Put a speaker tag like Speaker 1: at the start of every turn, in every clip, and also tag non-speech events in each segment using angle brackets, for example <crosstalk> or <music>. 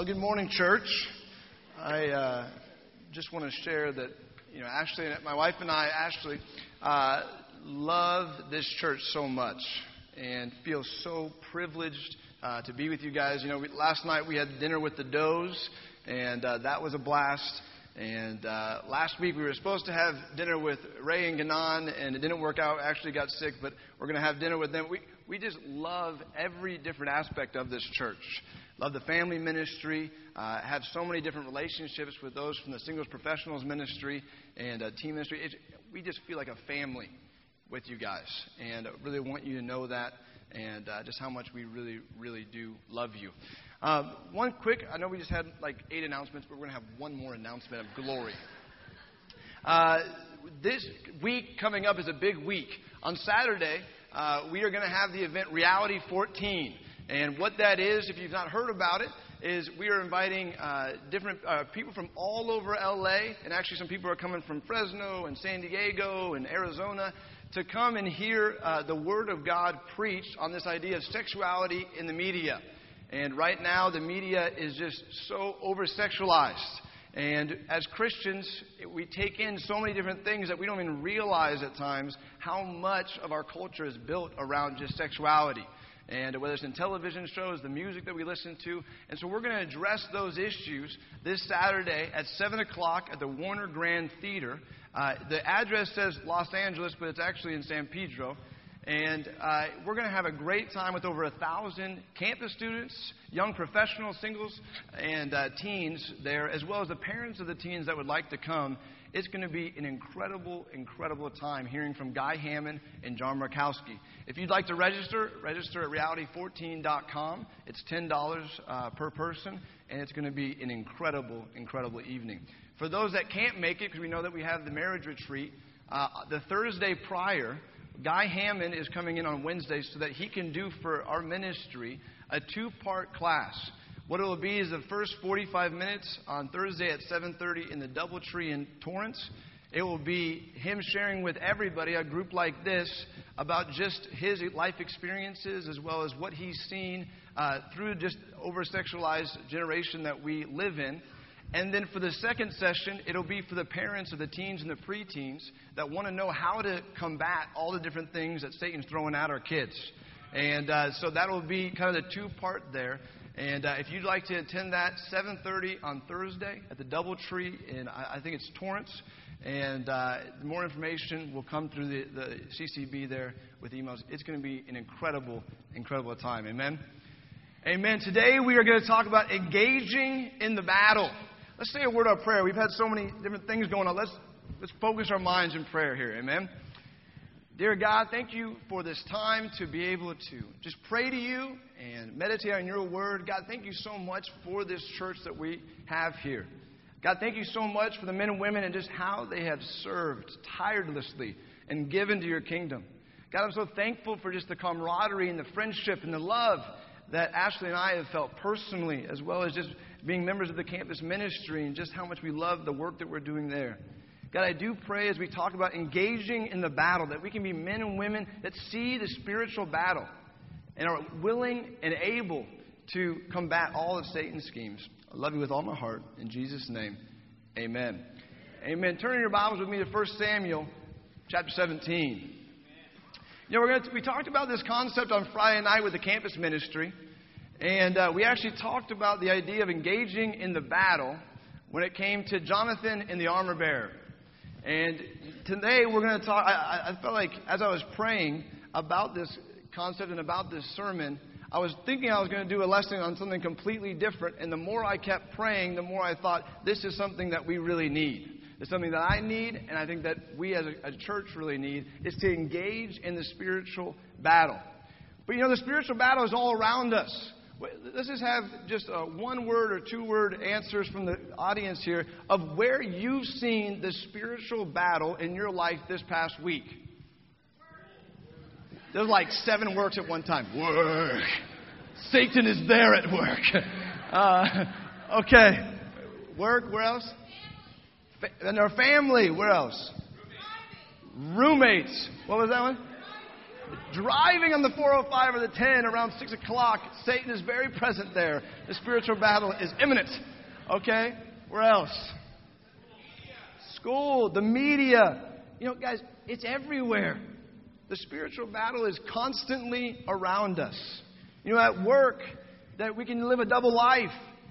Speaker 1: Well, good morning, church. I uh, just want to share that, you know, Ashley and my wife and I, Ashley, uh, love this church so much and feel so privileged uh, to be with you guys. You know, we, last night we had dinner with the Does, and uh, that was a blast. And uh, last week we were supposed to have dinner with Ray and Ganon, and it didn't work out. Actually got sick, but we're going to have dinner with them. We, we just love every different aspect of this church love the family ministry, uh, have so many different relationships with those from the singles professionals ministry and uh, team ministry. It, we just feel like a family with you guys, and I really want you to know that and uh, just how much we really, really do love you. Um, one quick, I know we just had like eight announcements, but we're going to have one more announcement of glory. Uh, this week coming up is a big week. On Saturday, uh, we are going to have the event Reality 14. And what that is, if you've not heard about it, is we are inviting uh, different uh, people from all over LA, and actually some people are coming from Fresno and San Diego and Arizona to come and hear uh, the Word of God preached on this idea of sexuality in the media. And right now, the media is just so over sexualized. And as Christians, we take in so many different things that we don't even realize at times how much of our culture is built around just sexuality and whether it's in television shows, the music that we listen to. And so we're going to address those issues this Saturday at 7 o'clock at the Warner Grand Theater. Uh, the address says Los Angeles, but it's actually in San Pedro. And uh, we're going to have a great time with over a thousand campus students, young professionals, singles, and uh, teens there, as well as the parents of the teens that would like to come it's going to be an incredible, incredible time hearing from Guy Hammond and John Markowski. If you'd like to register, register at reality14.com. It's $10 uh, per person, and it's going to be an incredible, incredible evening. For those that can't make it, because we know that we have the marriage retreat, uh, the Thursday prior, Guy Hammond is coming in on Wednesday so that he can do for our ministry a two part class. What it will be is the first 45 minutes on Thursday at 7:30 in the DoubleTree in Torrance. It will be him sharing with everybody, a group like this, about just his life experiences as well as what he's seen uh, through just over sexualized generation that we live in. And then for the second session, it'll be for the parents of the teens and the preteens that want to know how to combat all the different things that Satan's throwing at our kids. And uh, so that will be kind of the two part there. And uh, if you'd like to attend that, 7:30 on Thursday at the DoubleTree in I, I think it's Torrance. And uh, more information will come through the, the CCB there with emails. It's going to be an incredible, incredible time. Amen. Amen. Today we are going to talk about engaging in the battle. Let's say a word of prayer. We've had so many different things going on. Let's let's focus our minds in prayer here. Amen. Dear God, thank you for this time to be able to just pray to you and meditate on your word. God, thank you so much for this church that we have here. God, thank you so much for the men and women and just how they have served tirelessly and given to your kingdom. God, I'm so thankful for just the camaraderie and the friendship and the love that Ashley and I have felt personally, as well as just being members of the campus ministry and just how much we love the work that we're doing there. God, I do pray as we talk about engaging in the battle that we can be men and women that see the spiritual battle and are willing and able to combat all of Satan's schemes. I love you with all my heart. In Jesus' name, amen. Amen. Turn in your Bibles with me to 1 Samuel chapter 17. You know, we're going to, we talked about this concept on Friday night with the campus ministry, and uh, we actually talked about the idea of engaging in the battle when it came to Jonathan and the armor bearer. And today we're going to talk. I, I felt like as I was praying about this concept and about this sermon, I was thinking I was going to do a lesson on something completely different. And the more I kept praying, the more I thought this is something that we really need. It's something that I need, and I think that we as a, a church really need, is to engage in the spiritual battle. But you know, the spiritual battle is all around us. Let's just have just a one word or two word answers from the audience here of where you've seen the spiritual battle in your life this past week. There's like seven works at one time. Work. Satan is there at work. <laughs> Uh, okay. Work. Where else? and our family. Where else? Roommates. What was that one? Driving on the 405 or the 10 around 6 o'clock, Satan is very present there. The spiritual battle is imminent. Okay? Where else? School, the media. You know, guys, it's everywhere. The spiritual battle is constantly around us. You know, at work, that we can live a double life.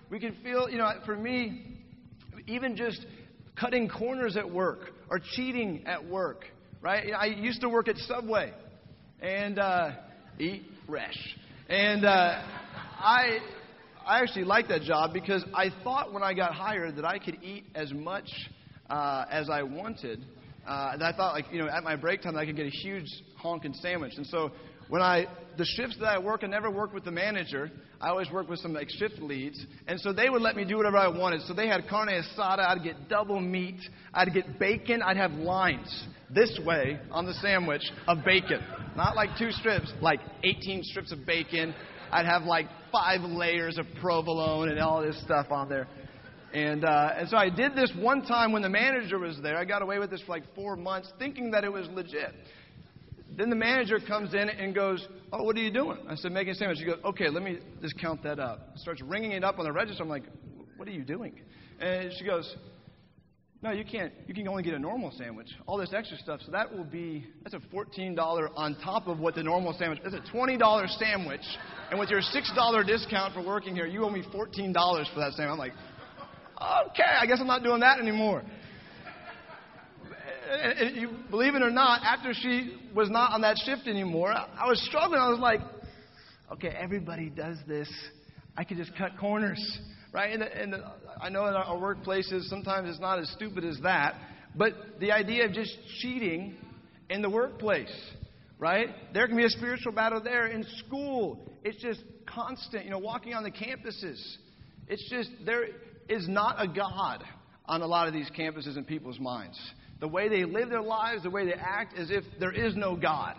Speaker 1: We can feel, you know, for me, even just cutting corners at work or cheating at work, right? I used to work at Subway and uh, eat fresh. And uh, I, I actually liked that job because I thought when I got hired that I could eat as much uh, as I wanted. Uh, and I thought, like, you know, at my break time, I could get a huge honking sandwich. And so when I, the shifts that I work, I never worked with the manager. I always worked with some like shift leads. And so they would let me do whatever I wanted. So they had carne asada. I'd get double meat. I'd get bacon. I'd have lines this way on the sandwich of bacon. Not like two strips, like 18 strips of bacon. I'd have like five layers of provolone and all this stuff on there. And, uh, and so I did this one time when the manager was there. I got away with this for like four months thinking that it was legit. Then the manager comes in and goes, Oh, what are you doing? I said, Making a sandwich. She goes, Okay, let me just count that up. Starts ringing it up on the register. I'm like, What are you doing? And she goes, No, you can't. You can only get a normal sandwich. All this extra stuff. So that will be, that's a $14 on top of what the normal sandwich It's a $20 sandwich. And with your $6 discount for working here, you owe me $14 for that sandwich. I'm like, Okay, I guess I'm not doing that anymore and you believe it or not, after she was not on that shift anymore, I was struggling. I was like, okay, everybody does this. I could just cut corners, right? And, and I know in our workplaces, sometimes it's not as stupid as that. But the idea of just cheating in the workplace, right? There can be a spiritual battle there in school. It's just constant, you know, walking on the campuses. It's just, there is not a God on a lot of these campuses in people's minds the way they live their lives, the way they act, as if there is no God.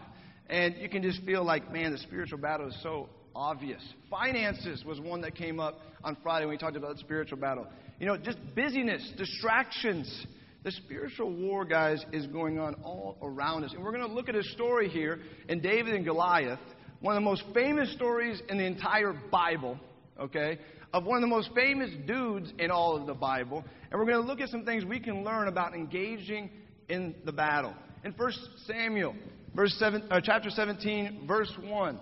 Speaker 1: And you can just feel like, man, the spiritual battle is so obvious. Finances was one that came up on Friday when we talked about the spiritual battle. You know, just busyness, distractions. The spiritual war, guys, is going on all around us. And we're going to look at a story here in David and Goliath, one of the most famous stories in the entire Bible, okay? Of one of the most famous dudes in all of the Bible. And we're going to look at some things we can learn about engaging in the battle. In 1 Samuel, verse seven, uh, chapter 17, verse 1,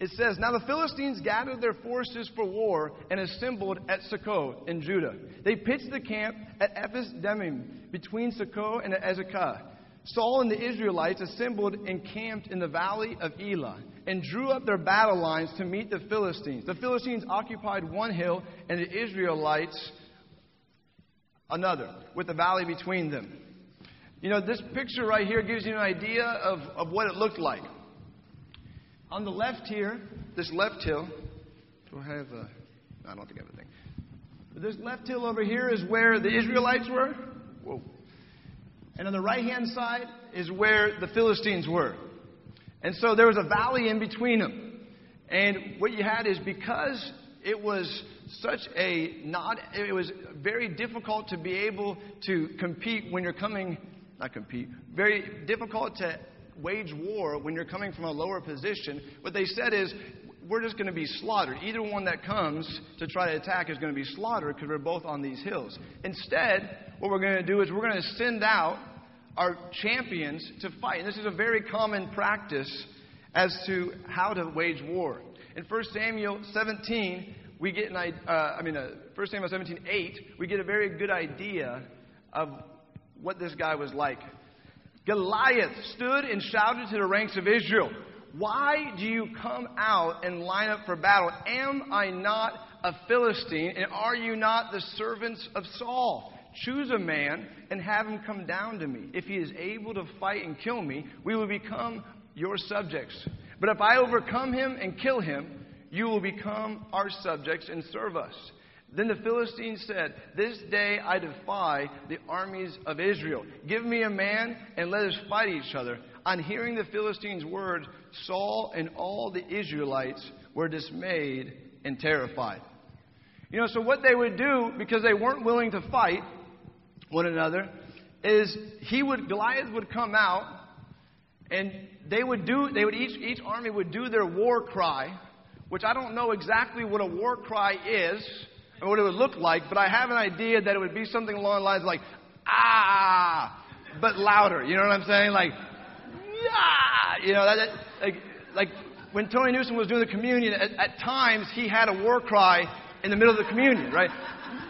Speaker 1: it says, Now the Philistines gathered their forces for war and assembled at Sokoh in Judah. They pitched the camp at Ephes Dammim between Sokoh and Azekah. Saul and the Israelites assembled and camped in the valley of Elah and drew up their battle lines to meet the Philistines. The Philistines occupied one hill and the Israelites another, with the valley between them. You know, this picture right here gives you an idea of, of what it looked like. On the left here, this left hill, do I have don't think I have a thing. But this left hill over here is where the Israelites were. Whoa. And on the right hand side is where the Philistines were. And so there was a valley in between them. And what you had is because it was such a not, it was very difficult to be able to compete when you're coming, not compete, very difficult to wage war when you're coming from a lower position. What they said is, we're just going to be slaughtered. Either one that comes to try to attack is going to be slaughtered because we're both on these hills. Instead, what we're going to do is we're going to send out our champions to fight. And this is a very common practice as to how to wage war. In 1 Samuel 17, we get an uh, I mean, uh, 1 Samuel 17, 8, we get a very good idea of what this guy was like. Goliath stood and shouted to the ranks of Israel, Why do you come out and line up for battle? Am I not a Philistine, and are you not the servants of Saul? Choose a man and have him come down to me. If he is able to fight and kill me, we will become your subjects. But if I overcome him and kill him, you will become our subjects and serve us. Then the Philistines said, This day I defy the armies of Israel. Give me a man and let us fight each other. On hearing the Philistines' words, Saul and all the Israelites were dismayed and terrified. You know, so what they would do, because they weren't willing to fight one another, is he would, Goliath would come out And they would do, they would each, each army would do their war cry, which I don't know exactly what a war cry is or what it would look like, but I have an idea that it would be something along the lines like, ah, but louder. You know what I'm saying? Like, yeah, you know, that, that, like, like when Tony Newsom was doing the communion, at, at times he had a war cry in the middle of the communion, right?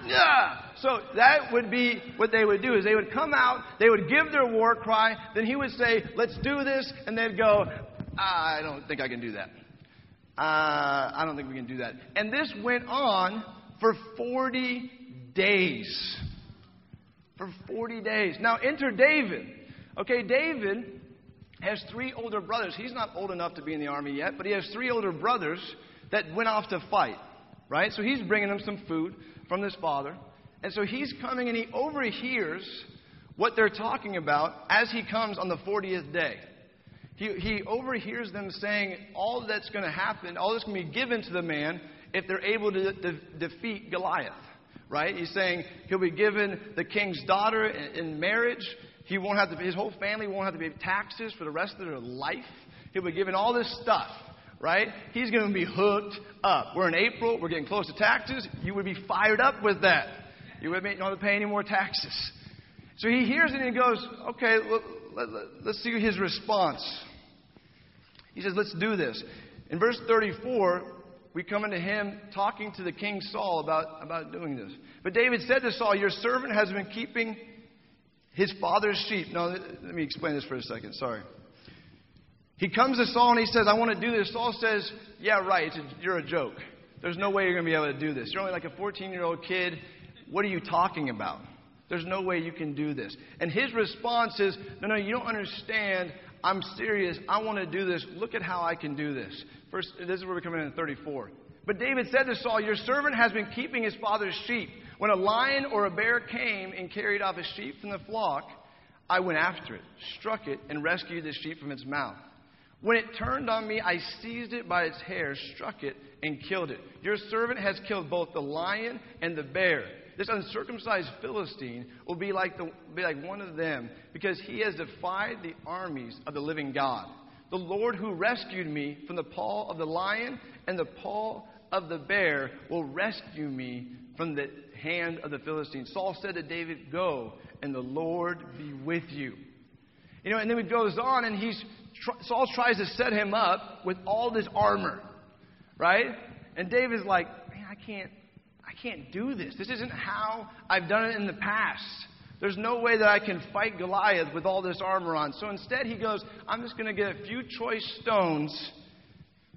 Speaker 1: Yeah. So that would be what they would do is they would come out, they would give their war cry, then he would say, "Let's do this," and they'd go, "I don't think I can do that. Uh, I don't think we can do that." And this went on for 40 days. For 40 days. Now enter David. Okay, David has three older brothers. He's not old enough to be in the army yet, but he has three older brothers that went off to fight, right? So he's bringing them some food from his father. And so he's coming and he overhears what they're talking about as he comes on the 40th day. He, he overhears them saying all that's going to happen, all that's going to be given to the man if they're able to de- defeat Goliath. Right? He's saying he'll be given the king's daughter in, in marriage. He won't have to, his whole family won't have to pay taxes for the rest of their life. He'll be given all this stuff, right? He's going to be hooked up. We're in April. We're getting close to taxes. You would be fired up with that. You with me? You don't have to pay any more taxes. So he hears it and he goes, okay, let, let, see his response. He says, let's do this. In verse 34, we come into him talking to the king Saul about, about doing this. But David said to Saul, Your servant has been keeping his father's sheep. Now, let me explain this for a second. Sorry. He comes to Saul and he says, I want to do this. Saul says, Yeah, right. A, you're a joke. There's no way you're going to be able to do this. You're only like a 14 year old kid. What are you talking about? There's no way you can do this. And his response is, No, no, you don't understand. I'm serious. I want to do this. Look at how I can do this. First, this is where we're coming in at 34. But David said to Saul, Your servant has been keeping his father's sheep. When a lion or a bear came and carried off a sheep from the flock, I went after it, struck it, and rescued the sheep from its mouth. When it turned on me, I seized it by its hair, struck it, and killed it. Your servant has killed both the lion and the bear. This uncircumcised Philistine will be like, the, be like one of them, because he has defied the armies of the living God. The Lord who rescued me from the paw of the lion and the paw of the bear will rescue me from the hand of the Philistines. Saul said to David, Go, and the Lord be with you. You know, and then he goes on, and he's Saul tries to set him up with all this armor, right? And David's like, Man, I can't, can't do this. This isn't how I've done it in the past. There's no way that I can fight Goliath with all this armor on. So instead, he goes, I'm just going to get a few choice stones,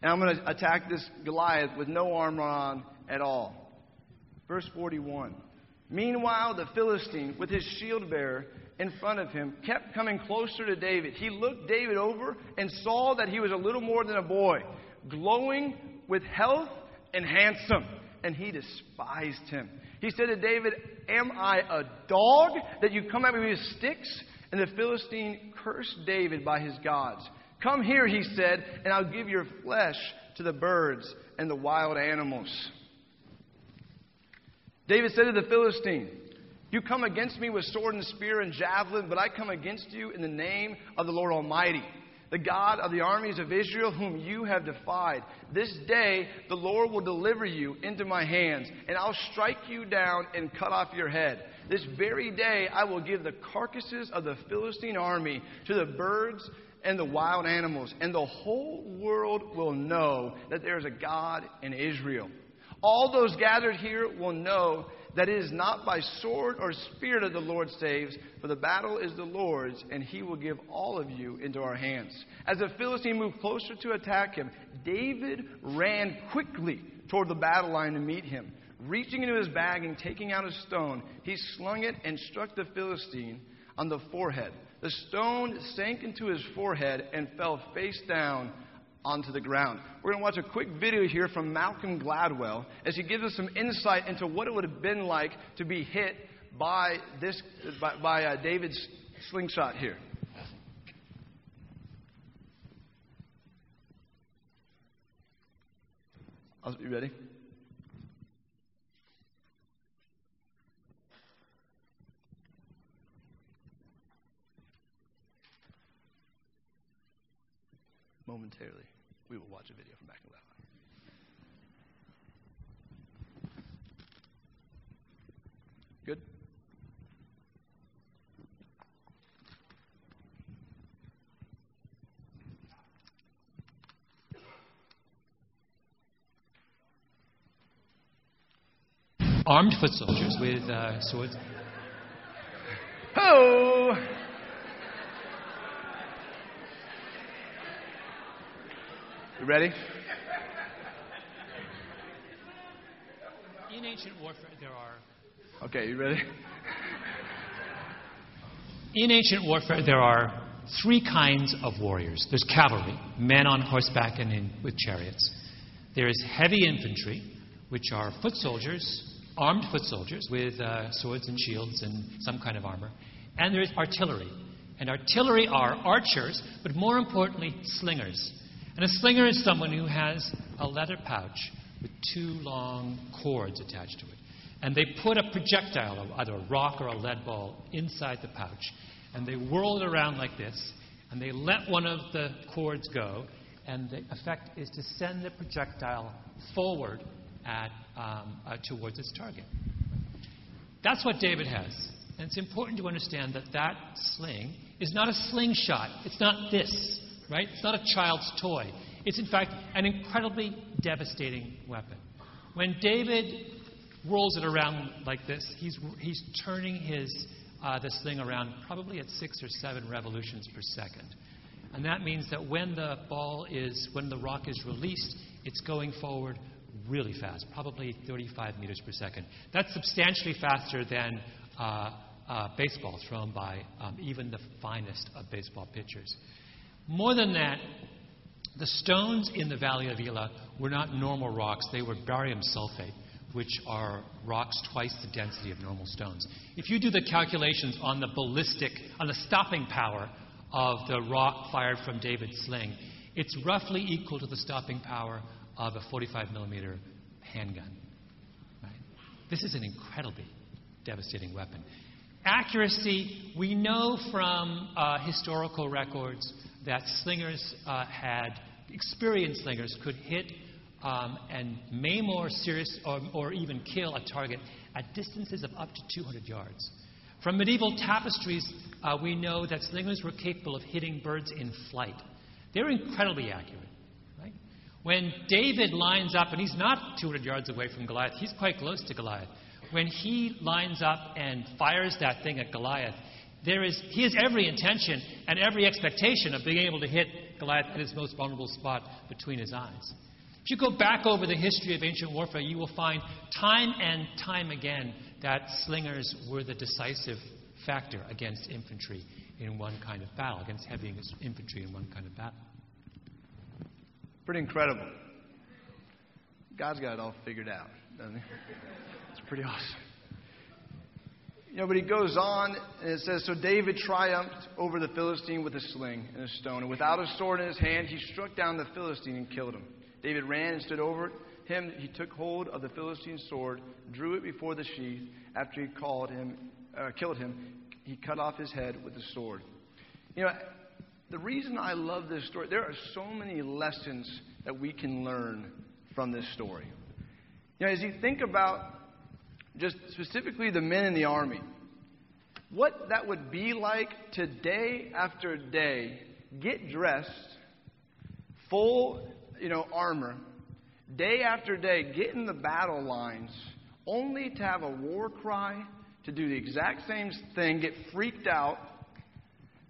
Speaker 1: and I'm going to attack this Goliath with no armor on at all. Verse 41. Meanwhile, the Philistine, with his shield bearer in front of him, kept coming closer to David. He looked David over and saw that he was a little more than a boy, glowing with health and handsome, and he despised him. He said to David, Am I a dog that you come at me with sticks? And the Philistine cursed David by his gods. Come here, he said, and I'll give your flesh to the birds and the wild animals. David said to the Philistine, You come against me with sword and spear and javelin, but I come against you in the name of the Lord Almighty, the God of the armies of Israel, whom you have defied. This day the Lord will deliver you into my hands, and I'll strike you down and cut off your head. This very day I will give the carcasses of the Philistine army to the birds and the wild animals, and the whole world will know that there is a God in Israel. All those gathered here will know that it is not by sword or spear that the Lord saves, for the battle is the Lord's, and he will give all of you into our hands. As the Philistine moved closer to attack him, David ran quickly toward the battle line to meet him. Reaching into his bag and taking out a stone, he slung it and struck the Philistine on the forehead. The stone sank into his forehead and fell face down onto the ground. We're going to watch a quick video here from Malcolm Gladwell as he gives us some insight into what it would have been like to be hit by this by, by uh, David's slingshot here. Are you ready? momentarily, we will watch a video from back in that. Good?
Speaker 2: Armed foot soldiers with uh, swords.
Speaker 1: Ho! You ready?
Speaker 2: In ancient warfare, there are.
Speaker 1: Okay, you ready?
Speaker 2: In ancient warfare, there are three kinds of warriors. There's cavalry, men on horseback and in, with chariots. There is heavy infantry, which are foot soldiers, armed foot soldiers with uh, swords and shields and some kind of armor. And there is artillery. And artillery are archers, but more importantly, slingers. And a slinger is someone who has a leather pouch with two long cords attached to it. And they put a projectile, either a rock or a lead ball, inside the pouch. And they whirl it around like this. And they let one of the cords go. And the effect is to send the projectile forward at, um, uh, towards its target. That's what David has. And it's important to understand that that sling is not a slingshot. It's not this right? It's not a child's toy. It's, in fact, an incredibly devastating weapon. When David rolls it around like this, he's, he's turning his, uh, this thing around probably at six or seven revolutions per second. And that means that when the ball is, when the rock is released, it's going forward really fast, probably 35 meters per second. That's substantially faster than uh, uh, baseball thrown by um, even the finest of baseball pitchers. More than that, the stones in the Valley of Elah were not normal rocks, they were barium sulfate, which are rocks twice the density of normal stones. If you do the calculations on the ballistic, on the stopping power of the rock fired from David's sling, it's roughly equal to the stopping power of a 45 millimeter handgun. Right? This is an incredibly devastating weapon. Accuracy, we know from uh, historical records that slingers uh, had, experienced slingers could hit um, and maim or serious or, or even kill a target at distances of up to 200 yards. From medieval tapestries, uh, we know that slingers were capable of hitting birds in flight. They're incredibly accurate. Right? When David lines up, and he's not 200 yards away from Goliath, he's quite close to Goliath. When he lines up and fires that thing at Goliath, there is, he has every intention and every expectation of being able to hit Goliath at his most vulnerable spot between his eyes. If you go back over the history of ancient warfare, you will find time and time again that slingers were the decisive factor against infantry in one kind of battle, against heavy infantry in one kind of battle.
Speaker 1: Pretty incredible. God's got it all figured out, doesn't he? <laughs> Pretty awesome. You know, but he goes on and it says, So David triumphed over the Philistine with a sling and a stone, and without a sword in his hand, he struck down the Philistine and killed him. David ran and stood over him. He took hold of the Philistine's sword, drew it before the sheath. After he called him, uh, killed him, he cut off his head with the sword. You know, the reason I love this story, there are so many lessons that we can learn from this story. You know, as you think about just specifically the men in the army, what that would be like to day after day get dressed, full, you know, armor, day after day get in the battle lines, only to have a war cry, to do the exact same thing, get freaked out,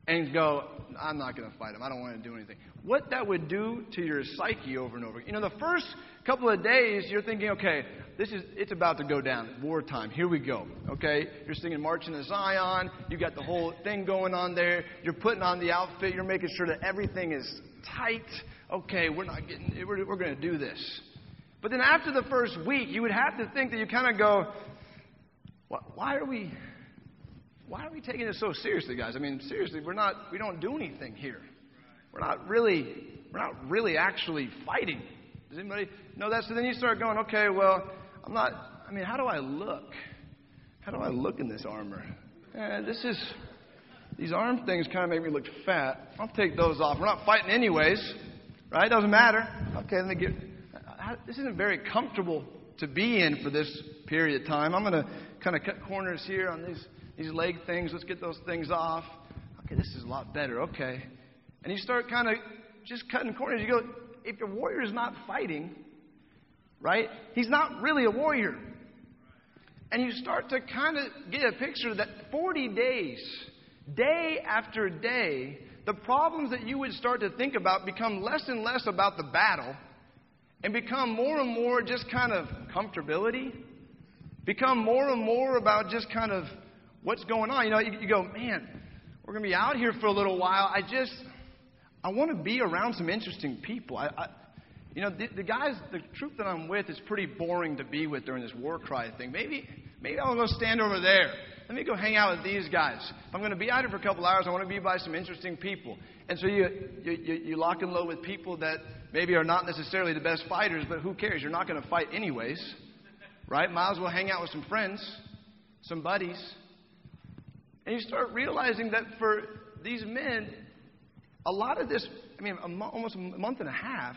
Speaker 1: and go, I'm not going to fight him. I don't want to do anything. What that would do to your psyche over and over. You know, the first couple of days, you're thinking, okay, this is it's about to go down. Wartime. Here we go. Okay? You're singing Marching to Zion. You got the whole thing going on there. You're putting on the outfit. You're making sure that everything is tight. Okay, we're not getting we're, we're going to do this. But then after the first week, you would have to think that you kind of go, why are we why are we taking this so seriously, guys? I mean, seriously, we're not we don't do anything here. We're not really we're not really actually fighting. Does anybody know that? So then you start going, okay, well, I'm not, I mean, how do I look? How do I look in this armor? Eh, this is, these arm things kind of make me look fat. I'll take those off. We're not fighting anyways. Right? Doesn't matter. Okay, let me get. This isn't very comfortable to be in for this period of time. I'm going to kind of cut corners here on these, these leg things. Let's get those things off. Okay, this is a lot better. Okay. And you start kind of just cutting corners. You go, if your warrior is not fighting, right, he's not really a warrior. And you start to kind of get a picture that 40 days, day after day, the problems that you would start to think about become less and less about the battle and become more and more just kind of comfortability, become more and more about just kind of what's going on. You know, you, you go, man, we're going to be out here for a little while. I just, I want to be around some interesting people. I, I you know, the, the, guys, the troop that I'm with is pretty boring to be with during this war cry thing. Maybe, maybe I'll go stand over there. Let me go hang out with these guys. If I'm going to be out here for a couple hours, I want to be by some interesting people. And so you, you, you lock and load with people that maybe are not necessarily the best fighters, but who cares? You're not going to fight anyways, right? Might as well hang out with some friends, some buddies. And you start realizing that for these men, a lot of this, I mean, almost a month and a half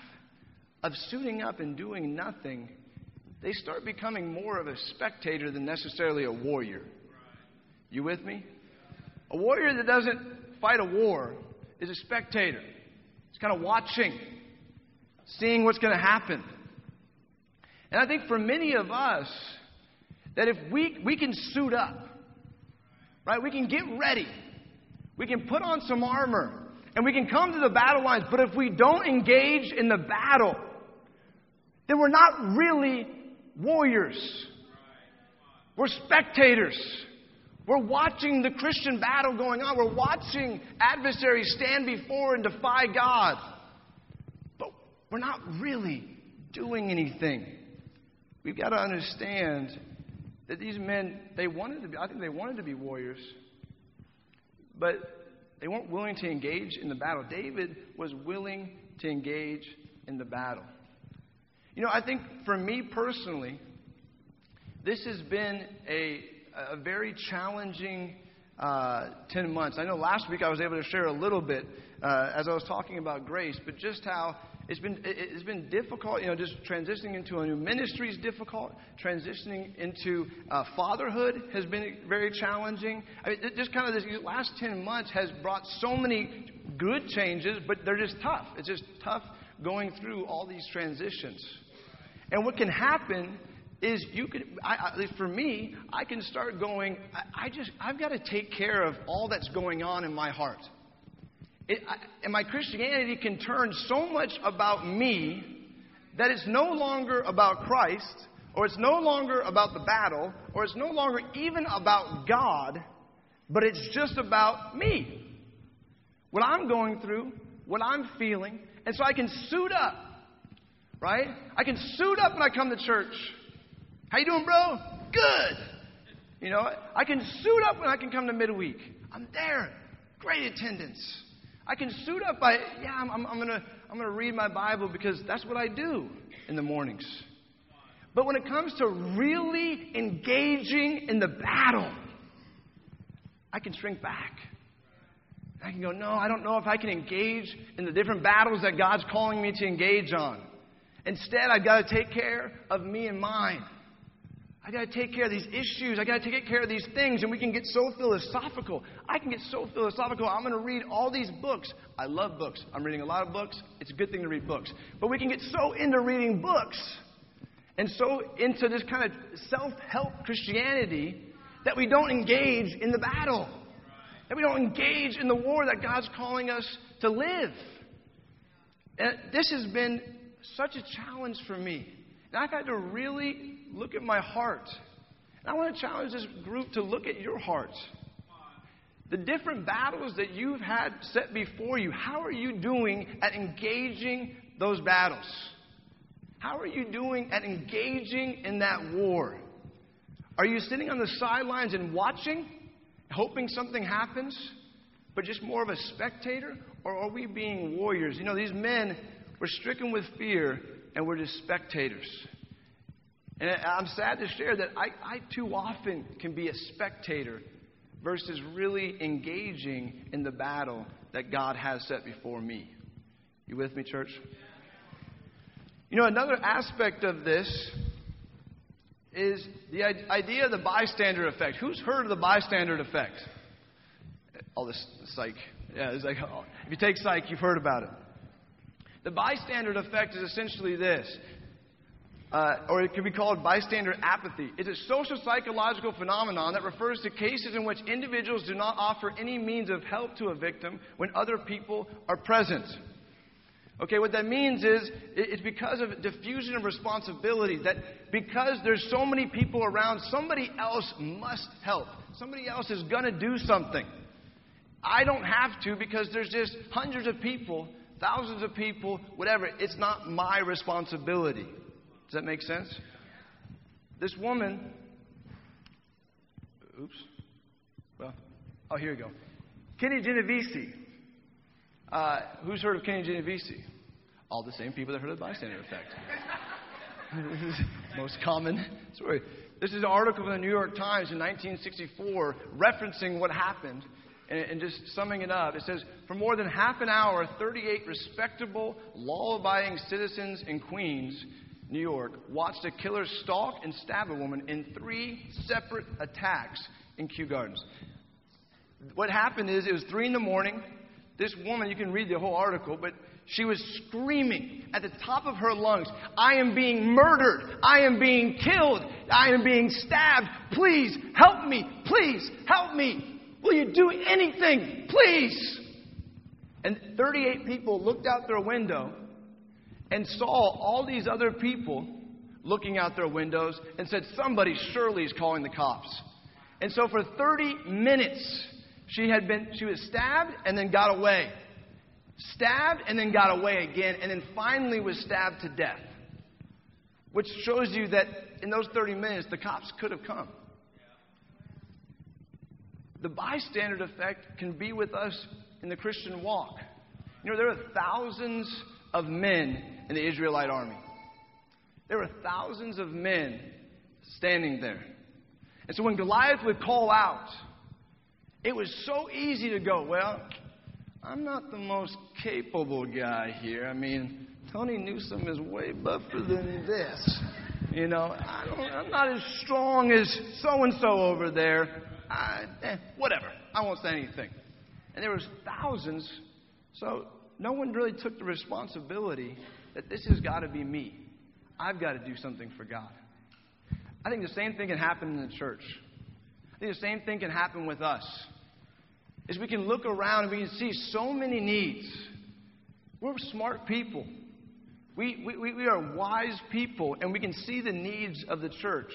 Speaker 1: of suiting up and doing nothing, they start becoming more of a spectator than necessarily a warrior. You with me? A warrior that doesn't fight a war is a spectator. It's kind of watching, seeing what's going to happen. And I think for many of us, that if we, we can suit up, right? We can get ready. We can put on some armor and we can come to the battle lines. But if we don't engage in the battle, then we're not really warriors. We're spectators. We're watching the Christian battle going on. We're watching adversaries stand before and defy God. But we're not really doing anything. We've got to understand that these men, they wanted to be, I think they wanted to be warriors, but they weren't willing to engage in the battle. David was willing to engage in the battle. You know, I think for me personally, this has been a a very challenging uh, 10 months. I know last week I was able to share a little bit uh, as I was talking about grace, but just how it's been, it's been difficult, you know, just transitioning into a new ministry is difficult. Transitioning into uh, fatherhood has been very challenging. I mean, just kind of this last 10 months has brought so many good changes, but they're just tough. It's just tough going through all these transitions. And what can happen is you could, I, I, for me, I can start going, I, I, just, I've got to take care of all that's going on in my heart. It, I, and my Christianity can turn so much about me that it's no longer about Christ, or it's no longer about the battle, or it's no longer even about God, but it's just about me. What I'm going through, what I'm feeling. And so I can suit up, right? I can suit up when I come to church. How you doing, bro? Good. You know, I can suit up when I can come to midweek. I'm there. Great attendance. I can suit up by, yeah, I'm, I'm, I'm going to I'm going to read my Bible because that's what I do in the mornings. But when it comes to really engaging in the battle, I can shrink back. I can go, no, I don't know if I can engage in the different battles that God's calling me to engage on. Instead, I've got to take care of me and mine. I got to take care of these issues. I got to take care of these things. And we can get so philosophical. I can get so philosophical. I'm going to read all these books. I love books. I'm reading a lot of books. It's a good thing to read books. But we can get so into reading books and so into this kind of self help Christianity that we don't engage in the battle, that we don't engage in the war that God's calling us to live. And this has been such a challenge for me. And I've had to really look at my heart. And I want to challenge this group to look at your heart. The different battles that you've had set before you, how are you doing at engaging those battles? How are you doing at engaging in that war? Are you sitting on the sidelines and watching, hoping something happens, but just more of a spectator? Or are we being warriors? You know, these men were stricken with fear and we're just spectators. And I'm sad to share that I, I too often can be a spectator versus really engaging in the battle that God has set before me. You with me, church? You know, another aspect of this is the idea of the bystander effect. Who's heard of the bystander effect? All this psych. Yeah, it's like, oh, if you take psych, you've heard about it. The bystander effect is essentially this, uh, or it can be called bystander apathy. It's a social psychological phenomenon that refers to cases in which individuals do not offer any means of help to a victim when other people are present. Okay, what that means is it's because of diffusion of responsibility that because there's so many people around, somebody else must help. Somebody else is going to do something. I don't have to because there's just hundreds of people, thousands of people, whatever. It's not my responsibility. Does that make sense? This woman, oops, well, oh, here we go. Kitty Genovese. Uh, who's heard of Kitty Genovese? All the same people that heard of the bystander effect. <laughs> most common story. This is an article in the New York Times in 1964 referencing what happened and, and just summing it up. It says For more than half an hour, 38 respectable, law abiding citizens in Queens, New York, watched a killer stalk and stab a woman in three separate attacks in Kew Gardens. What happened is it was 3 in the morning. This woman, you can read the whole article, but she was screaming at the top of her lungs, I am being murdered. I am being killed. I am being stabbed. Please help me. Please help me. Will you do anything? Please. And 38 people looked out their window and saw all these other people looking out their windows and said, Somebody surely is calling the cops. And so for 30 minutes, she had been, she was stabbed and then got away. Stabbed and then got away again, and then finally was stabbed to death. Which shows you that in those 30 minutes, the cops could have come. The bystander effect can be with us in the Christian walk. You know, there are thousands of men in the Israelite army. There were thousands of men standing there. And so when Goliath would call out, it was so easy to go, well, I'm not the most capable guy here. I mean, Tony Newsom is way buffer than this. You know, I am not as strong as so and so over there. I, eh, whatever. I won't say anything. And there was thousands, so no one really took the responsibility that this has got to be me. I've got to do something for God. I think the same thing can happen in the church. I think the same thing can happen with us is we can look around and we can see so many needs. We're smart people. We, we, we are wise people, and we can see the needs of the church.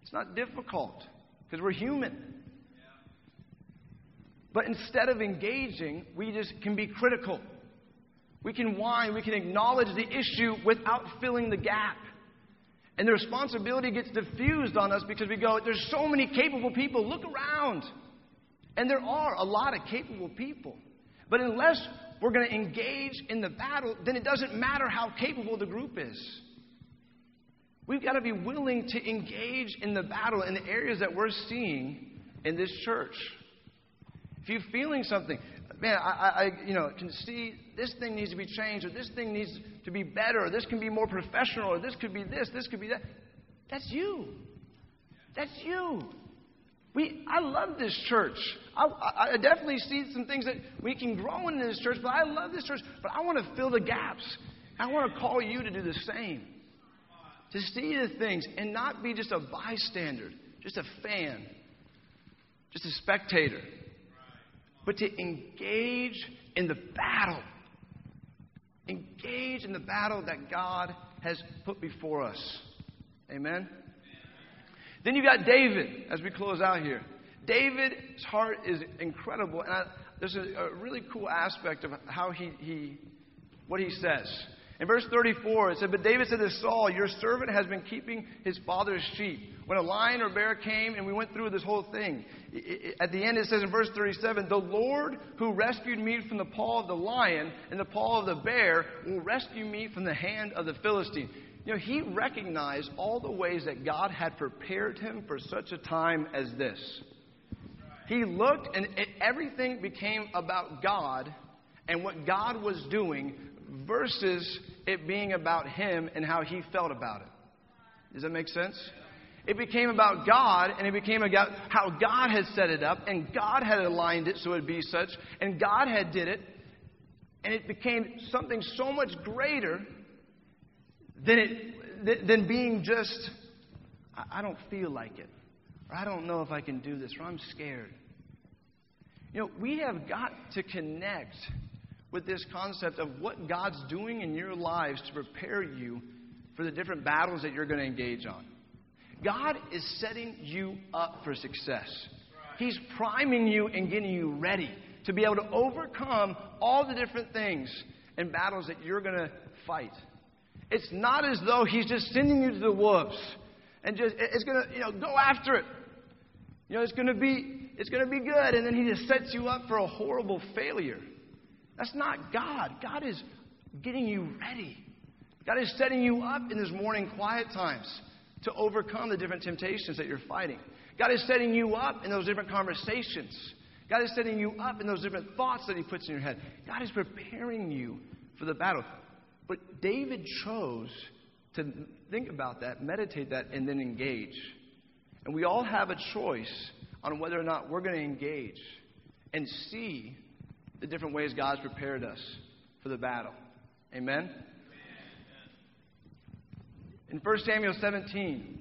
Speaker 1: It's not difficult because we're human. But instead of engaging, we just can be critical. We can whine, we can acknowledge the issue without filling the gap. And the responsibility gets diffused on us because we go, there's so many capable people, look around. And there are a lot of capable people. But unless we're going to engage in the battle, then it doesn't matter how capable the group is. We've got to be willing to engage in the battle in the areas that we're seeing in this church. If you're feeling something, man, I, I you know, can see this thing needs to be changed, or this thing needs to be better, or this can be more professional, or this could be this, this could be that. That's you. That's you. We, I love this church. I, I, definitely see some things that we can grow in this church, but I love this church. But I want to fill the gaps. I want to call you to do the same. To see the things and not be just a bystander, just a fan, just a spectator, but to engage in the battle. Engage in the battle that God has put before us. Amen? Then you got David as we close out here. David's heart is incredible, and I, there's a, a, really cool aspect of how he, he, what he says. In verse 34, it said, But David said to Saul, Your servant has been keeping his father's sheep. When a lion or bear came, and we went through this whole thing, at the end it says in verse 37, The Lord who rescued me from the paw of the lion and the paw of the bear will rescue me from the hand of the Philistine. You know, he recognized all the ways that God had prepared him for such a time as this. He looked, and everything became about God and what God was doing versus it being about him and how he felt about it. Does that make sense? It became about God, and it became about how God had set it up, and God had aligned it so it'd be such, and God had did it, and it became something so much greater than it than being just I don't feel like it, or I don't know if I can do this, or I'm scared. You know, we have got to connect with this concept of what God's doing in your lives to prepare you for the different battles that you're going to engage on. God is setting you up for success. He's priming you and getting you ready to be able to overcome all the different things and battles that you're going to fight. It's not as though He's just sending you to the wolves and just it's going to you know go after it. You know it's going to be it's going to be good, and then He just sets you up for a horrible failure. That's not God. God is getting you ready. God is setting you up in His morning quiet times to overcome the different temptations that you're fighting. God is setting you up in those different conversations. God is setting you up in those different thoughts that He puts in your head. God is preparing you for the battle. But David chose to think about that, meditate that, and then engage. And we all have a choice on whether or not we're going to engage and see the different ways God's prepared us for the battle. Amen? In 1 Samuel 17,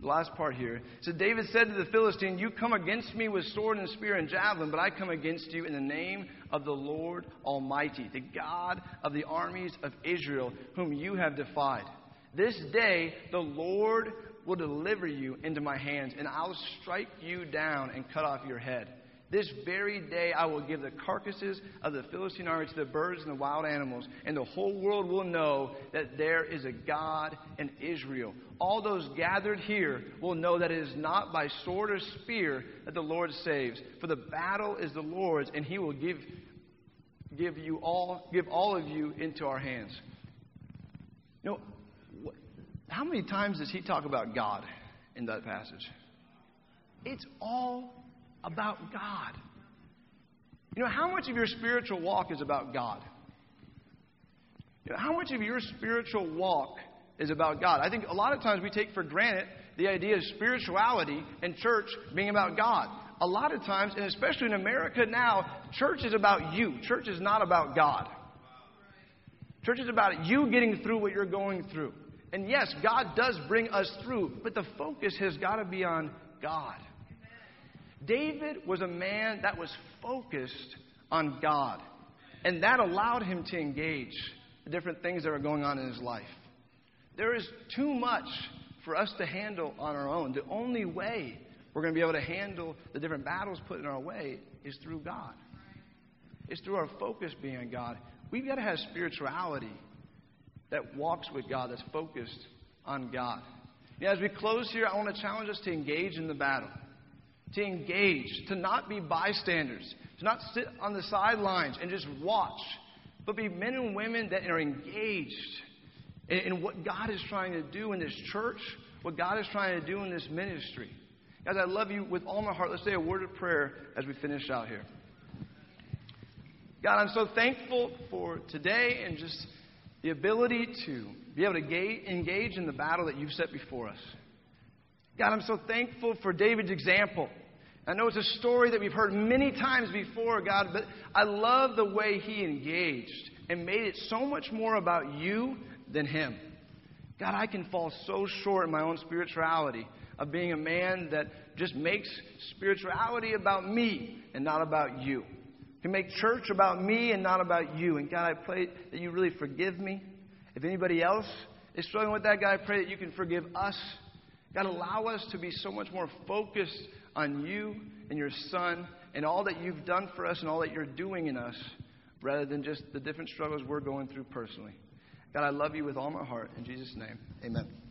Speaker 1: the last part here, so David said to the Philistine, You come against me with sword and spear and javelin, but I come against you in the name of the Lord Almighty, the God of the armies of Israel, whom you have defied. This day the Lord will deliver you into my hands, and I'll strike you down and cut off your head. This very day I will give the carcasses of the Philistine army to the birds and the wild animals, and the whole world will know that there is a God in Israel. All those gathered here will know that it is not by sword or spear that the Lord saves, for the battle is the Lord's, and he will give, give you all give all of you into our hands. You know, how many times does he talk about God in that passage? It's all about God. You know, how much of your spiritual walk is about God? You know, how much of your spiritual walk is about God? I think a lot of times we take for granted the idea of spirituality and church being about God. A lot of times, and especially in America now, church is about you. Church is not about God. Church is about you getting through what you're going through. And yes, God does bring us through, but the focus has got to be on God. David was a man that was focused on God, and that allowed him to engage the different things that were going on in his life. There is too much for us to handle on our own. The only way we're going to be able to handle the different battles put in our way is through God. It's through our focus being on God. We've got to have spirituality that walks with God, that's focused on God. You as we close here, I want to challenge us to engage in the battle to engage, to not be bystanders, to not sit on the sidelines and just watch, but be men and women that are engaged in, in what God is trying to do in this church, what God is trying to do in this ministry. Guys, I love you with all my heart. Let's say a word of prayer as we finish out here. God, I'm so thankful for today and just the ability to be able to engage in the battle that you've set before us. God, I'm so thankful for David's example. I know it's a story that we've heard many times before, God, but I love the way he engaged and made it so much more about you than him. God, I can fall so short in my own spirituality of being a man that just makes spirituality about me and not about you. Can make church about me and not about you. And God, I pray that you really forgive me. If anybody else is struggling with that, God, I pray that you can forgive us. God, allow us to be so much more focused on you and your Son and all that you've done for us and all that you're doing in us rather than just the different struggles we're going through personally. God, I love you with all my heart. In Jesus' name, amen.